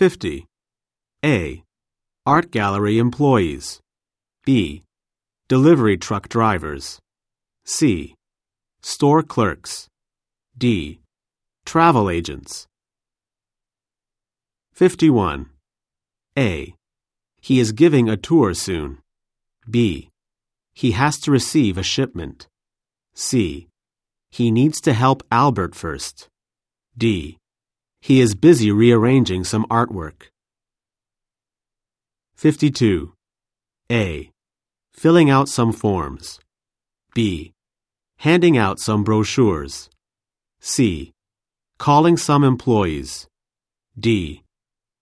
50. A. Art gallery employees. B. Delivery truck drivers. C. Store clerks. D. Travel agents. 51. A. He is giving a tour soon. B. He has to receive a shipment. C. He needs to help Albert first. D. He is busy rearranging some artwork. 52. A. Filling out some forms. B. Handing out some brochures. C. Calling some employees. D.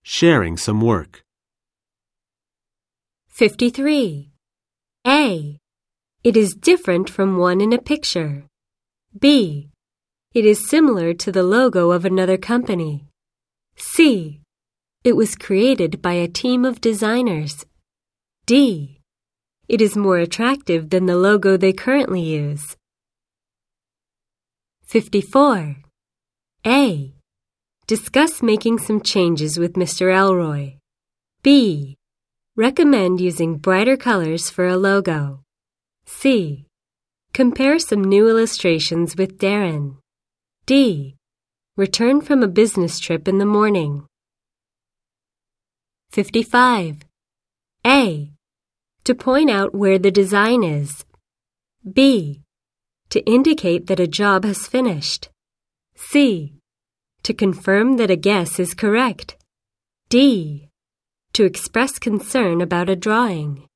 Sharing some work. 53. A. It is different from one in a picture. B. It is similar to the logo of another company. C. It was created by a team of designers. D. It is more attractive than the logo they currently use. 54. A. Discuss making some changes with Mr. Elroy. B. Recommend using brighter colors for a logo. C. Compare some new illustrations with Darren. D. Return from a business trip in the morning. 55. A. To point out where the design is. B. To indicate that a job has finished. C. To confirm that a guess is correct. D. To express concern about a drawing.